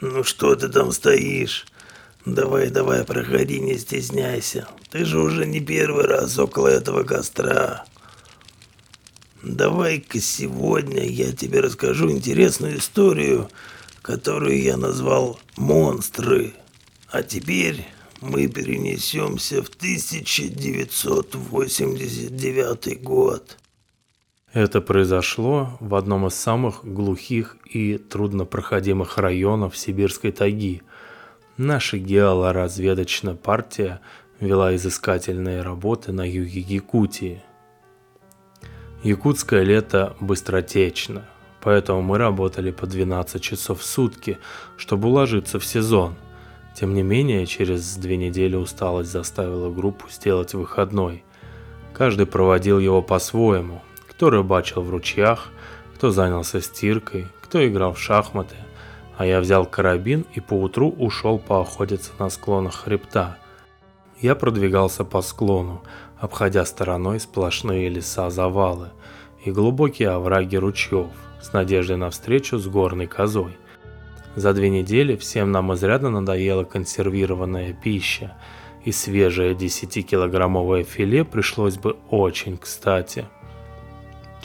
Ну что ты там стоишь? Давай, давай, проходи, не стесняйся. Ты же уже не первый раз около этого костра. Давай-ка сегодня я тебе расскажу интересную историю, которую я назвал «Монстры». А теперь мы перенесемся в 1989 год. Это произошло в одном из самых глухих и труднопроходимых районов сибирской тайги. Наша геолоразведочная партия вела изыскательные работы на юге Якутии. Якутское лето быстротечно, поэтому мы работали по 12 часов в сутки, чтобы уложиться в сезон. Тем не менее, через две недели усталость заставила группу сделать выходной. Каждый проводил его по-своему, кто рыбачил в ручьях, кто занялся стиркой, кто играл в шахматы, а я взял карабин и поутру ушел поохотиться на склонах хребта. Я продвигался по склону, обходя стороной сплошные леса-завалы и глубокие овраги ручьев с надеждой на встречу с горной козой. За две недели всем нам изрядно надоела консервированная пища, и свежее 10-килограммовое филе пришлось бы очень кстати –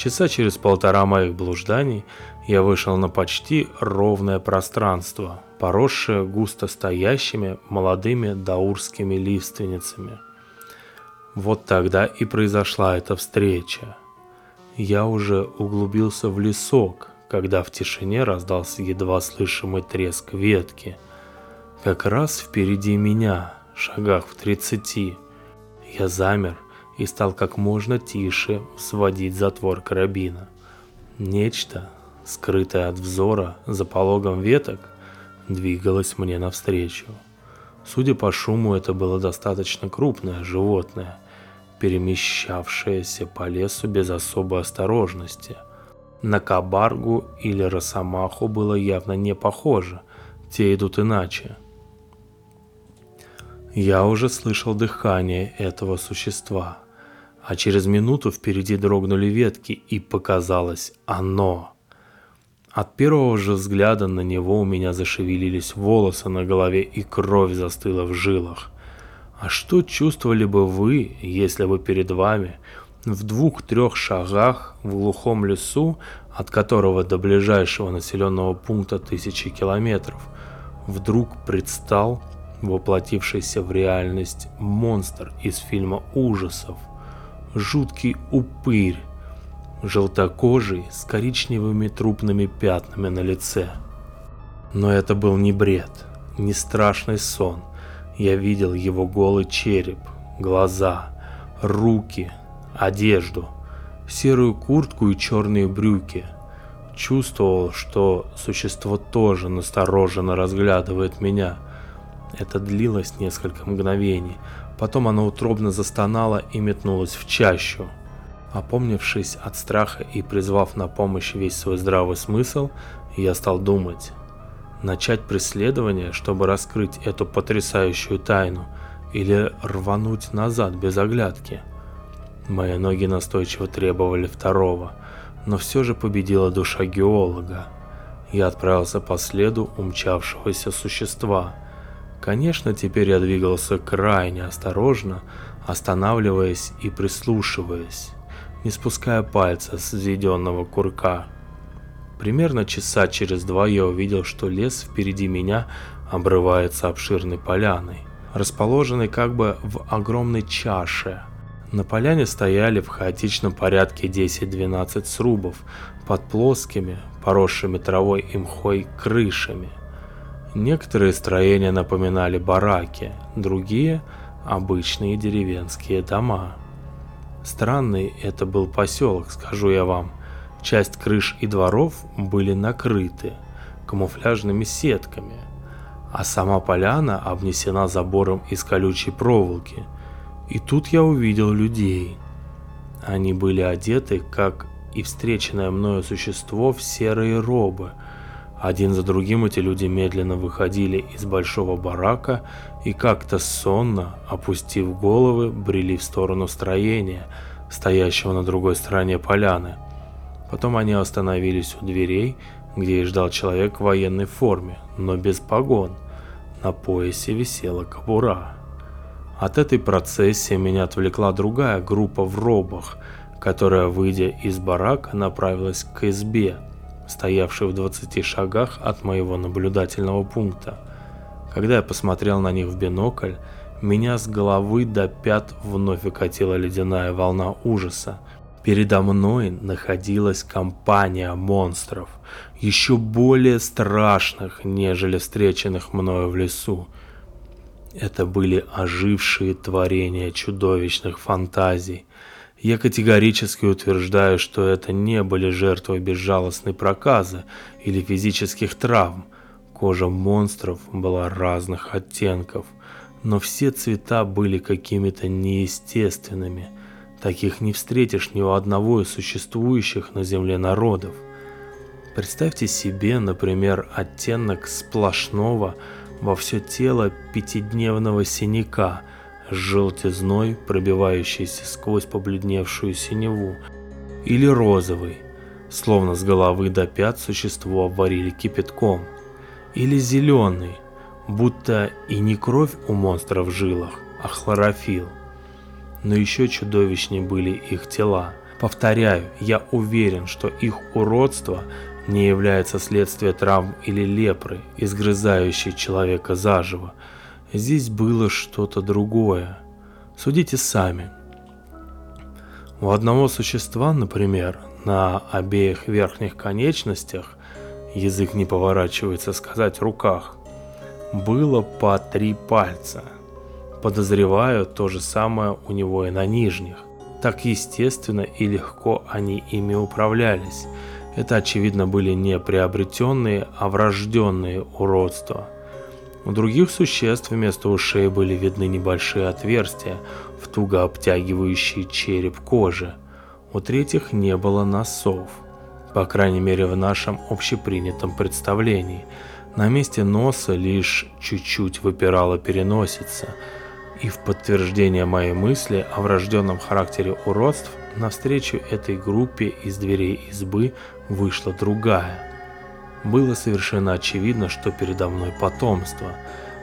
Часа через полтора моих блужданий я вышел на почти ровное пространство, поросшее густо стоящими молодыми даурскими лиственницами. Вот тогда и произошла эта встреча. Я уже углубился в лесок, когда в тишине раздался едва слышимый треск ветки. Как раз впереди меня, шагах в тридцати. Я замер – и стал как можно тише сводить затвор карабина. Нечто, скрытое от взора за пологом веток, двигалось мне навстречу. Судя по шуму, это было достаточно крупное животное, перемещавшееся по лесу без особой осторожности. На кабаргу или росомаху было явно не похоже, те идут иначе. Я уже слышал дыхание этого существа, а через минуту впереди дрогнули ветки, и показалось оно. От первого же взгляда на него у меня зашевелились волосы на голове, и кровь застыла в жилах. А что чувствовали бы вы, если бы перед вами в двух-трех шагах в глухом лесу, от которого до ближайшего населенного пункта тысячи километров, вдруг предстал воплотившийся в реальность монстр из фильма ужасов. Жуткий упырь, желтокожий, с коричневыми трупными пятнами на лице. Но это был не бред, не страшный сон. Я видел его голый череп, глаза, руки, одежду, серую куртку и черные брюки. Чувствовал, что существо тоже настороженно разглядывает меня – это длилось несколько мгновений. Потом она утробно застонала и метнулась в чащу. Опомнившись от страха и призвав на помощь весь свой здравый смысл, я стал думать. Начать преследование, чтобы раскрыть эту потрясающую тайну, или рвануть назад без оглядки. Мои ноги настойчиво требовали второго, но все же победила душа геолога. Я отправился по следу умчавшегося существа – Конечно, теперь я двигался крайне осторожно, останавливаясь и прислушиваясь, не спуская пальца с взведенного курка. Примерно часа через два я увидел, что лес впереди меня обрывается обширной поляной, расположенной как бы в огромной чаше. На поляне стояли в хаотичном порядке 10-12 срубов под плоскими, поросшими травой и мхой крышами – Некоторые строения напоминали бараки, другие – обычные деревенские дома. Странный это был поселок, скажу я вам. Часть крыш и дворов были накрыты камуфляжными сетками, а сама поляна обнесена забором из колючей проволоки. И тут я увидел людей. Они были одеты, как и встреченное мною существо, в серые робы – один за другим эти люди медленно выходили из большого барака и как-то сонно, опустив головы, брели в сторону строения, стоящего на другой стороне поляны. Потом они остановились у дверей, где их ждал человек в военной форме, но без погон. На поясе висела кобура. От этой процессии меня отвлекла другая группа в робах, которая, выйдя из барака, направилась к избе, стоявшей в 20 шагах от моего наблюдательного пункта. Когда я посмотрел на них в бинокль, меня с головы до пят вновь окатила ледяная волна ужаса. Передо мной находилась компания монстров, еще более страшных, нежели встреченных мною в лесу. Это были ожившие творения чудовищных фантазий. Я категорически утверждаю, что это не были жертвы безжалостной проказы или физических травм. Кожа монстров была разных оттенков – но все цвета были какими-то неестественными. Таких не встретишь ни у одного из существующих на Земле народов. Представьте себе, например, оттенок сплошного во все тело пятидневного синяка с желтизной, пробивающейся сквозь побледневшую синеву, или розовый, словно с головы до пят существо обварили кипятком, или зеленый, будто и не кровь у монстра в жилах, а хлорофилл. Но еще чудовищнее были их тела. Повторяю, я уверен, что их уродство не является следствием травм или лепры, изгрызающей человека заживо. Здесь было что-то другое. Судите сами. У одного существа, например, на обеих верхних конечностях, язык не поворачивается сказать руках, было по три пальца. Подозреваю, то же самое у него и на нижних. Так естественно и легко они ими управлялись. Это, очевидно, были не приобретенные, а врожденные уродства. У других существ вместо ушей были видны небольшие отверстия, в туго обтягивающие череп кожи. У третьих не было носов, по крайней мере в нашем общепринятом представлении – на месте носа лишь чуть-чуть выпирала переносица, и в подтверждение моей мысли о врожденном характере уродств навстречу этой группе из дверей избы вышла другая. Было совершенно очевидно, что передо мной потомство.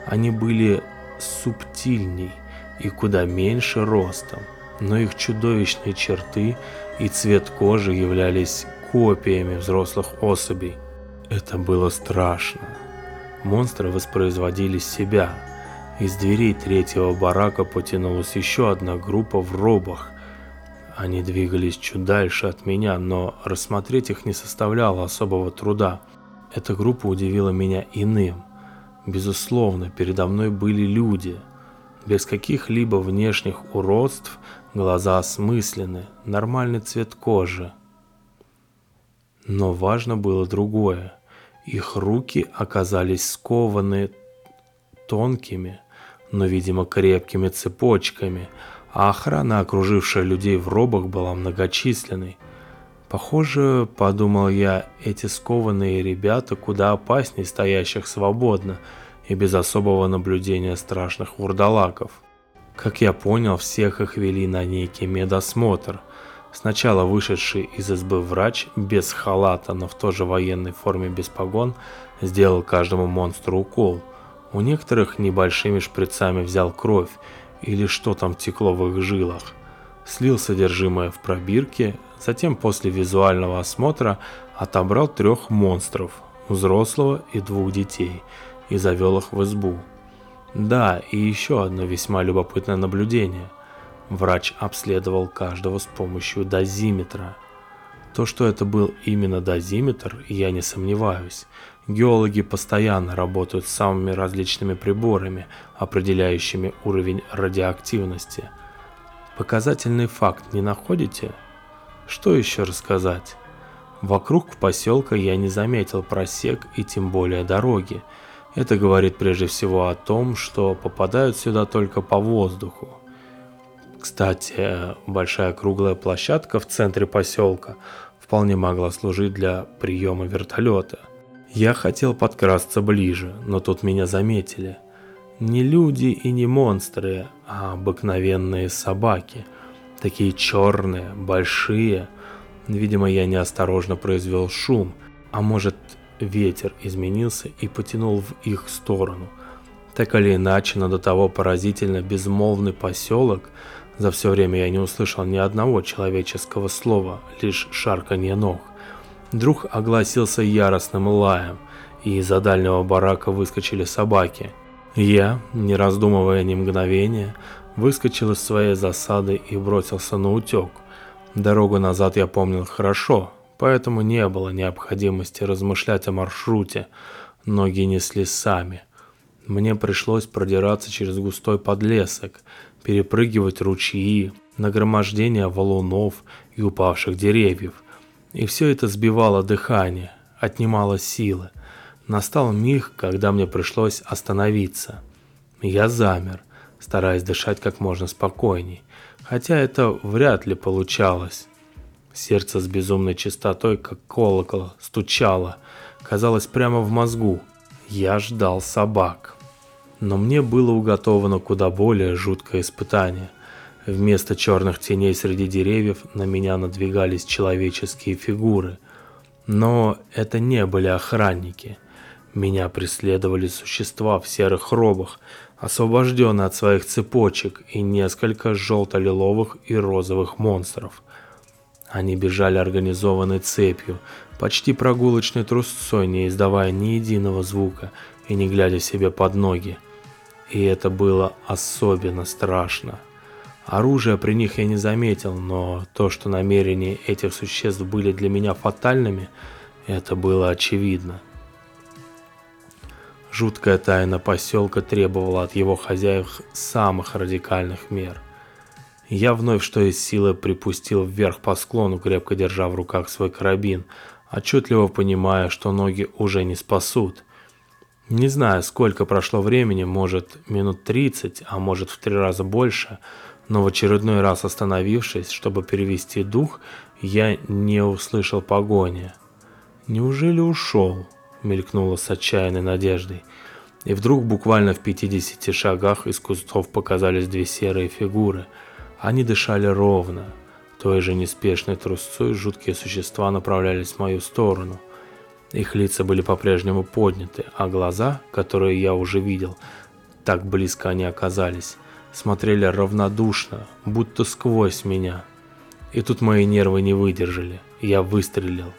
Они были субтильней и куда меньше ростом, но их чудовищные черты и цвет кожи являлись копиями взрослых особей – это было страшно. Монстры воспроизводили себя. Из дверей третьего барака потянулась еще одна группа в робах. Они двигались чуть дальше от меня, но рассмотреть их не составляло особого труда. Эта группа удивила меня иным. Безусловно, передо мной были люди. Без каких-либо внешних уродств, глаза осмысленны, нормальный цвет кожи. Но важно было другое. Их руки оказались скованы тонкими, но, видимо, крепкими цепочками, а охрана, окружившая людей в робах, была многочисленной. Похоже, подумал я, эти скованные ребята куда опаснее стоящих свободно и без особого наблюдения страшных вурдалаков. Как я понял, всех их вели на некий медосмотр – Сначала вышедший из избы врач, без халата, но в той же военной форме без погон, сделал каждому монстру укол. У некоторых небольшими шприцами взял кровь, или что там текло в их жилах. Слил содержимое в пробирке, затем после визуального осмотра отобрал трех монстров, взрослого и двух детей, и завел их в избу. Да, и еще одно весьма любопытное наблюдение – Врач обследовал каждого с помощью дозиметра. То, что это был именно дозиметр, я не сомневаюсь. Геологи постоянно работают с самыми различными приборами, определяющими уровень радиоактивности. Показательный факт не находите? Что еще рассказать? Вокруг поселка я не заметил просек и тем более дороги. Это говорит прежде всего о том, что попадают сюда только по воздуху. Кстати, большая круглая площадка в центре поселка вполне могла служить для приема вертолета. Я хотел подкрасться ближе, но тут меня заметили. Не люди и не монстры, а обыкновенные собаки. Такие черные, большие. Видимо, я неосторожно произвел шум. А может, ветер изменился и потянул в их сторону. Так или иначе, но до того поразительно безмолвный поселок, за все время я не услышал ни одного человеческого слова, лишь шарканье ног. Вдруг огласился яростным лаем, и из-за дальнего барака выскочили собаки. Я, не раздумывая ни мгновения, выскочил из своей засады и бросился на утек. Дорогу назад я помнил хорошо, поэтому не было необходимости размышлять о маршруте. Ноги несли сами. Мне пришлось продираться через густой подлесок, перепрыгивать ручьи, нагромождение валунов и упавших деревьев. И все это сбивало дыхание, отнимало силы. Настал миг, когда мне пришлось остановиться. Я замер, стараясь дышать как можно спокойней, хотя это вряд ли получалось. Сердце с безумной частотой, как колокол, стучало, казалось прямо в мозгу. Я ждал собак. Но мне было уготовано куда более жуткое испытание. Вместо черных теней среди деревьев на меня надвигались человеческие фигуры. Но это не были охранники. Меня преследовали существа в серых робах, освобожденные от своих цепочек, и несколько желто-лиловых и розовых монстров. Они бежали организованной цепью, почти прогулочной трусцой, не издавая ни единого звука и не глядя себе под ноги. И это было особенно страшно. Оружия при них я не заметил, но то, что намерения этих существ были для меня фатальными, это было очевидно. Жуткая тайна поселка требовала от его хозяев самых радикальных мер. Я вновь что из силы припустил вверх по склону, крепко держа в руках свой карабин, отчетливо понимая, что ноги уже не спасут. Не знаю, сколько прошло времени, может минут 30, а может в три раза больше, но в очередной раз остановившись, чтобы перевести дух, я не услышал погони. Неужели ушел? Мелькнуло с отчаянной надеждой. И вдруг буквально в 50 шагах из кустов показались две серые фигуры. Они дышали ровно. Той же неспешной трусцой жуткие существа направлялись в мою сторону. Их лица были по-прежнему подняты, а глаза, которые я уже видел, так близко они оказались, смотрели равнодушно, будто сквозь меня. И тут мои нервы не выдержали. Я выстрелил.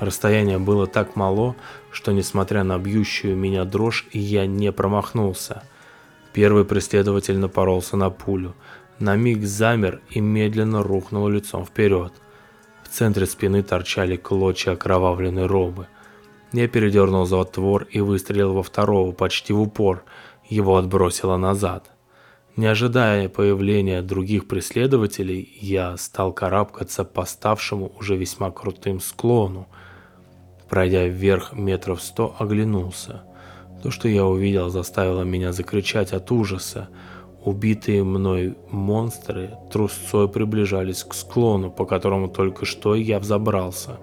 Расстояние было так мало, что несмотря на бьющую меня дрожь, я не промахнулся. Первый преследователь напоролся на пулю, на миг замер и медленно рухнул лицом вперед. В центре спины торчали клочья окровавленной робы. Я передернул затвор и выстрелил во второго почти в упор, его отбросило назад. Не ожидая появления других преследователей, я стал карабкаться по ставшему уже весьма крутым склону, Пройдя вверх метров сто, оглянулся. То, что я увидел, заставило меня закричать от ужаса. Убитые мной монстры трусцой приближались к склону, по которому только что я взобрался.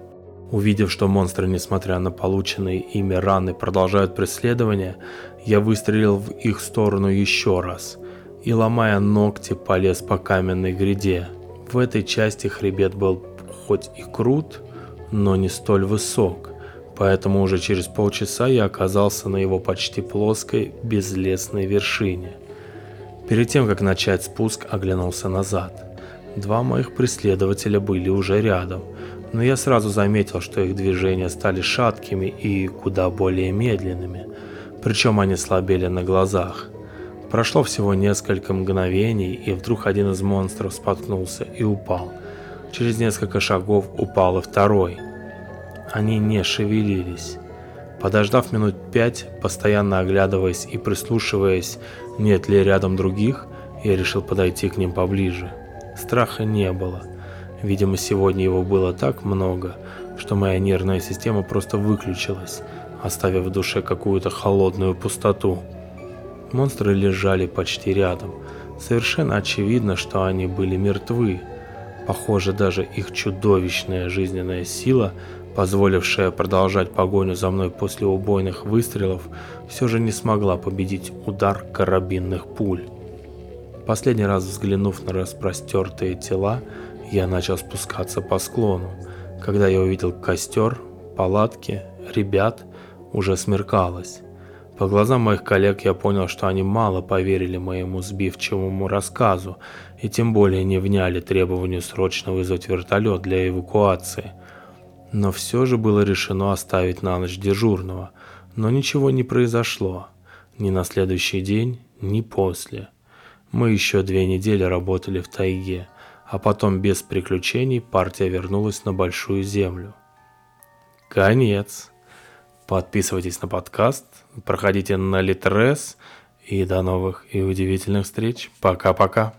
Увидев, что монстры, несмотря на полученные ими раны, продолжают преследование, я выстрелил в их сторону еще раз и, ломая ногти, полез по каменной гряде. В этой части хребет был хоть и крут, но не столь высок. Поэтому уже через полчаса я оказался на его почти плоской, безлесной вершине. Перед тем, как начать спуск, оглянулся назад. Два моих преследователя были уже рядом, но я сразу заметил, что их движения стали шаткими и куда более медленными, причем они слабели на глазах. Прошло всего несколько мгновений, и вдруг один из монстров споткнулся и упал. Через несколько шагов упал и второй – они не шевелились. Подождав минут пять, постоянно оглядываясь и прислушиваясь, нет ли рядом других, я решил подойти к ним поближе. Страха не было. Видимо, сегодня его было так много, что моя нервная система просто выключилась, оставив в душе какую-то холодную пустоту. Монстры лежали почти рядом. Совершенно очевидно, что они были мертвы. Похоже, даже их чудовищная жизненная сила позволившая продолжать погоню за мной после убойных выстрелов, все же не смогла победить удар карабинных пуль. Последний раз взглянув на распростертые тела, я начал спускаться по склону. Когда я увидел костер, палатки, ребят уже смеркалось. По глазам моих коллег я понял, что они мало поверили моему сбивчивому рассказу и тем более не вняли требованию срочно вызвать вертолет для эвакуации. Но все же было решено оставить на ночь дежурного, но ничего не произошло. Ни на следующий день, ни после. Мы еще две недели работали в тайге, а потом без приключений партия вернулась на Большую Землю. Конец. Подписывайтесь на подкаст, проходите на Литрес и до новых и удивительных встреч. Пока-пока.